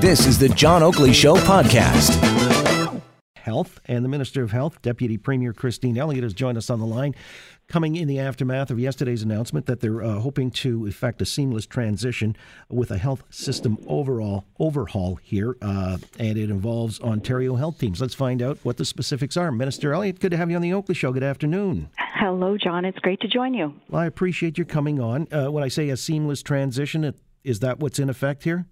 This is the John Oakley Show podcast. Health and the Minister of Health, Deputy Premier Christine Elliott, has joined us on the line. Coming in the aftermath of yesterday's announcement that they're uh, hoping to effect a seamless transition with a health system overall overhaul here, uh, and it involves Ontario health teams. Let's find out what the specifics are. Minister Elliott, good to have you on the Oakley Show. Good afternoon. Hello, John. It's great to join you. Well, I appreciate your coming on. Uh, when I say a seamless transition, is that what's in effect here?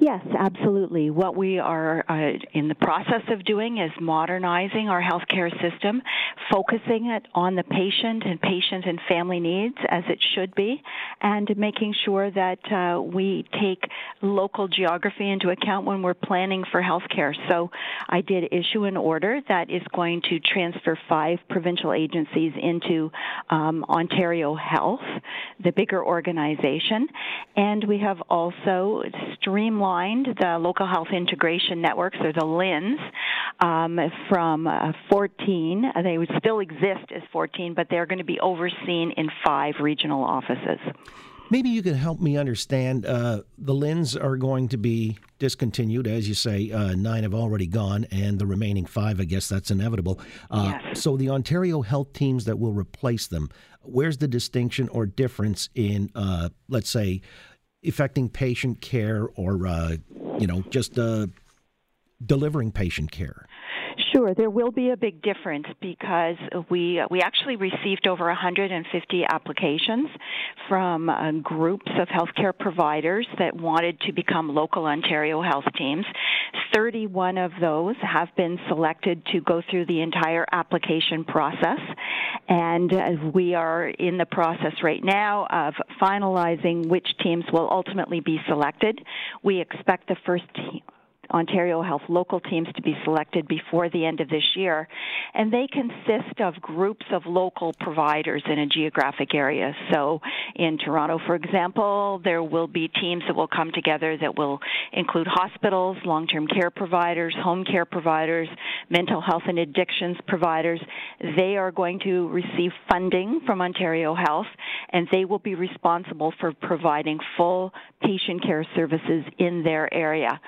Yes, absolutely. What we are uh, in the process of doing is modernizing our healthcare system, focusing it on the patient and patient and family needs as it should be, and making sure that uh, we take local geography into account when we're planning for healthcare. So I did issue an order that is going to transfer five provincial agencies into um, Ontario Health, the bigger organization, and we have also streamlined streamlined the local health integration networks, or the LHINs, um, from uh, 14. They would still exist as 14, but they're going to be overseen in five regional offices. Maybe you could help me understand. Uh, the LHINs are going to be discontinued, as you say. Uh, nine have already gone, and the remaining five, I guess that's inevitable. Uh, yes. So the Ontario health teams that will replace them, where's the distinction or difference in, uh, let's say, affecting patient care or, uh, you know, just uh, delivering patient care? Sure, there will be a big difference because we we actually received over 150 applications from uh, groups of healthcare providers that wanted to become local Ontario health teams. 31 of those have been selected to go through the entire application process, and uh, we are in the process right now of finalizing which teams will ultimately be selected. We expect the first Ontario Health local teams to be selected before the end of this year. And they consist of groups of local providers in a geographic area. So in Toronto, for example, there will be teams that will come together that will include hospitals, long term care providers, home care providers, mental health and addictions providers. They are going to receive funding from Ontario Health and they will be responsible for providing full patient care services in their area.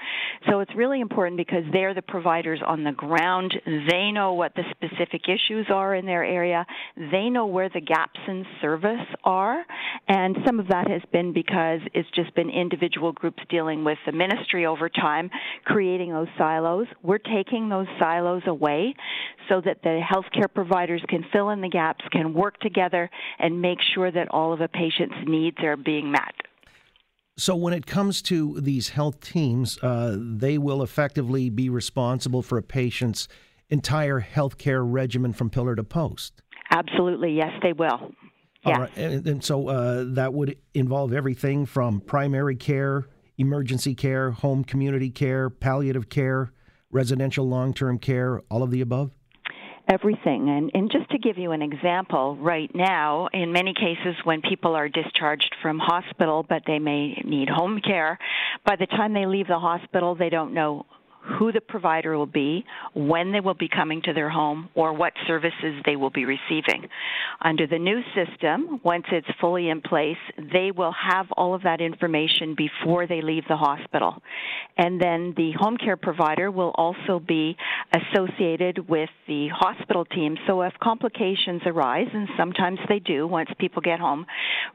So it's really important because they're the providers on the ground. They know what the specific issues are in their area. They know where the gaps in service are. And some of that has been because it's just been individual groups dealing with the ministry over time, creating those silos. We're taking those silos away so that the healthcare providers can fill in the gaps, can work together, and make sure that all of a patient's needs are being met. So, when it comes to these health teams, uh, they will effectively be responsible for a patient's entire health care regimen from pillar to post. Absolutely, yes, they will. Yes. And, and, so uh, that would involve everything from primary care, emergency care, home community care, palliative care, residential long term care, all of the above? Everything. And, and just to give you an example, right now, in many cases, when people are discharged from hospital, but they may need home care, by the time they leave the hospital, they don't know who the provider will be, when they will be coming to their home, or what services they will be receiving. Under the new system, once it's fully in place, they will have all of that information before they leave the hospital. And then the home care provider will also be associated with the hospital team. So if complications arise, and sometimes they do once people get home,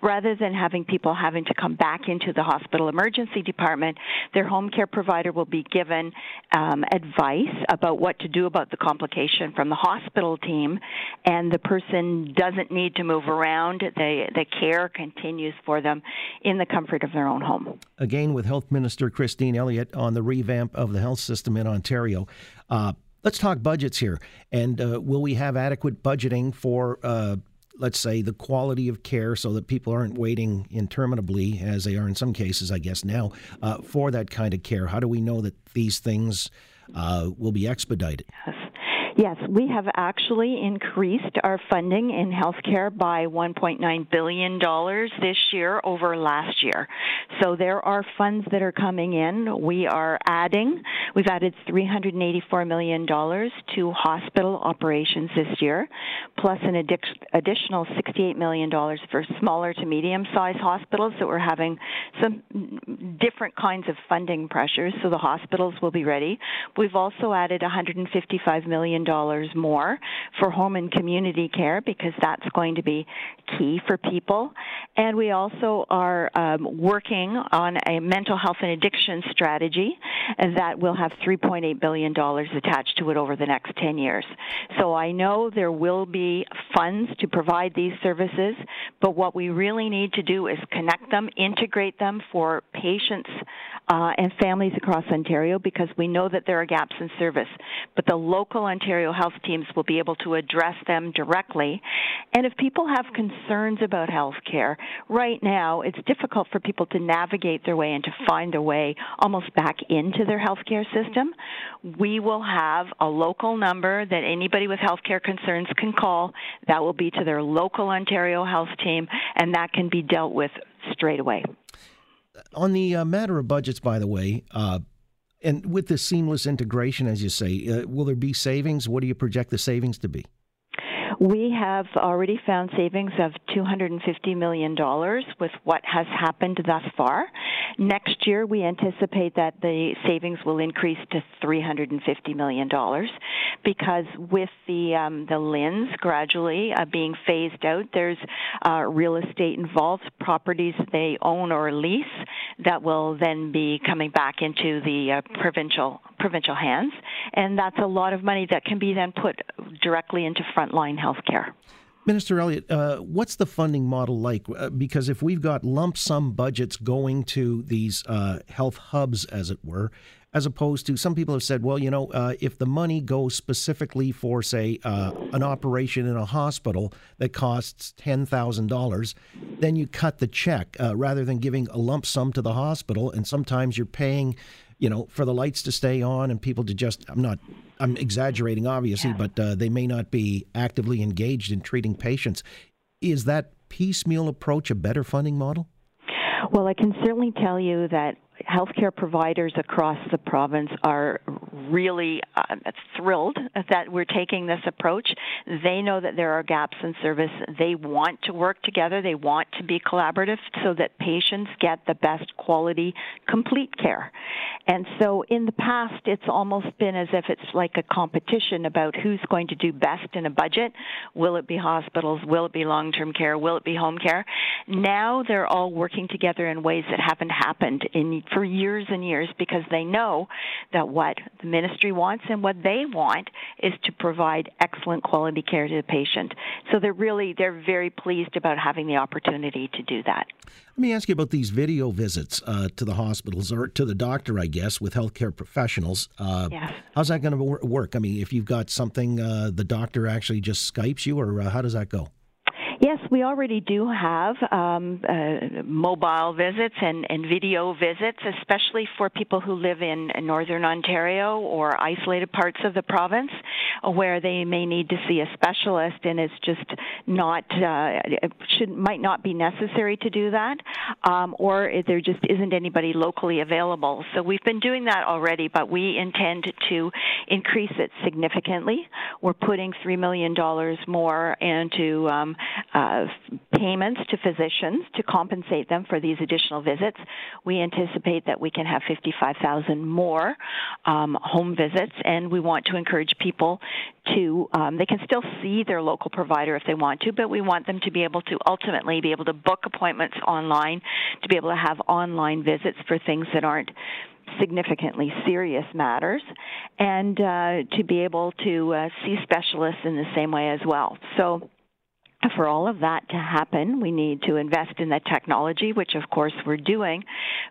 rather than having people having to come back into the hospital emergency department, their home care provider will be given um, advice about what to do about the complication from the hospital team, and the person doesn't need to move around. The, the care continues for them in the comfort of their own home. Again, with Health Minister Christine Elliott on the revamp of the health system in Ontario. Uh, let's talk budgets here. And uh, will we have adequate budgeting for uh, let's say, the quality of care so that people aren't waiting interminably, as they are in some cases, I guess, now, uh, for that kind of care? How do we know that these things uh, will be expedited? Yes. Yes, we have actually increased our funding in healthcare by $1.9 billion this year over last year. So there are funds that are coming in. We are adding, we've added $384 million to hospital operations this year, plus an additional $68 million for smaller to medium sized hospitals that we're having some different kinds of funding pressures, so the hospitals will be ready. We've also added $155 million million more for home and community care because that's going to be key for people. And we also are um, working on a mental health and addiction strategy that will have $3.8 billion attached to it over the next 10 years. So I know there will be funds to provide these services, but what we really need to do is connect them, integrate them for patients uh, and families across Ontario because we know that there are gaps in service. But the local Ontario health teams will be able to address them directly. And if people have concerns about health care, right now it's difficult for people to navigate their way and to find their way almost back into their health care system. We will have a local number that anybody with health care concerns can call. That will be to their local Ontario health team, and that can be dealt with straight away on the uh, matter of budgets, by the way, uh, and with the seamless integration, as you say, uh, will there be savings? What do you project the savings to be? We have already found savings of $250 million with what has happened thus far. Next year, we anticipate that the savings will increase to $350 million because with the um, the LHINs gradually uh, being phased out, there's uh, real estate involved, properties they own or lease that will then be coming back into the uh, provincial provincial hands, and that's a lot of money that can be then put directly into frontline health care. Minister Elliott, uh, what's the funding model like? Uh, because if we've got lump sum budgets going to these uh, health hubs, as it were, as opposed to some people have said, well, you know, uh, if the money goes specifically for, say, uh, an operation in a hospital that costs $10,000, then you cut the check uh, rather than giving a lump sum to the hospital. And sometimes you're paying you know, for the lights to stay on and people to just, I'm not, I'm exaggerating obviously, yeah. but uh, they may not be actively engaged in treating patients. Is that piecemeal approach a better funding model? Well, I can certainly tell you that healthcare providers across the province are really uh, thrilled that we're taking this approach. They know that there are gaps in service. They want to work together. They want to be collaborative so that patients get the best quality, complete care. And so in the past, it's almost been as if it's like a competition about who's going to do best in a budget. Will it be hospitals? Will it be long term care? Will it be home care? Now they're all working together in ways that haven't happened in for years and years because they know that what the ministry wants and what they want is to provide excellent quality care to the patient. So they're really they're very pleased about having the opportunity to do that. Let me ask you about these video visits uh, to the hospitals or to the doctor, I guess, with healthcare professionals. Uh, yes. How's that going to work? I mean, if you've got something, uh, the doctor actually just Skypes you, or uh, how does that go? Yes, we already do have um, uh, mobile visits and, and video visits, especially for people who live in northern Ontario or isolated parts of the province where they may need to see a specialist and it's just not, uh, should, might not be necessary to do that, um, or there just isn't anybody locally available. So we've been doing that already, but we intend to increase it significantly. We're putting $3 million more into um, uh, payments to physicians to compensate them for these additional visits. We anticipate that we can have 55,000 more um, home visits, and we want to encourage people to, um, they can still see their local provider if they want to, but we want them to be able to ultimately be able to book appointments online, to be able to have online visits for things that aren't significantly serious matters and uh, to be able to uh, see specialists in the same way as well. So for all of that to happen, we need to invest in the technology, which of course we're doing.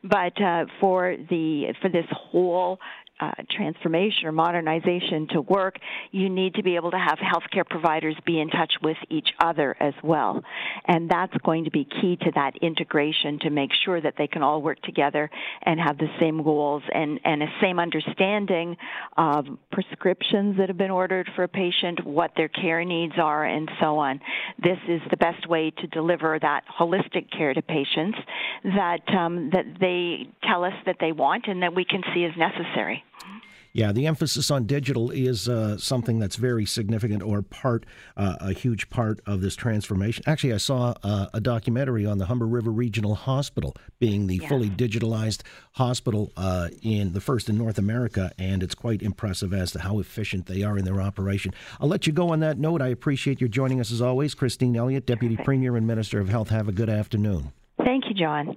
But uh, for the for this whole uh, transformation or modernization to work, you need to be able to have healthcare providers be in touch with each other as well. And that's going to be key to that integration to make sure that they can all work together and have the same goals and, and a same understanding of prescriptions that have been ordered for a patient, what their care needs are, and so on. This is the best way to deliver that holistic care to patients that um, that they tell us that they want and that we can see as necessary. Yeah, the emphasis on digital is uh, something that's very significant or part, uh, a huge part of this transformation. Actually, I saw uh, a documentary on the Humber River Regional Hospital being the fully digitalized hospital uh, in the first in North America, and it's quite impressive as to how efficient they are in their operation. I'll let you go on that note. I appreciate your joining us as always. Christine Elliott, Deputy. Premier and Minister of Health. Have a good afternoon. Thank you, John.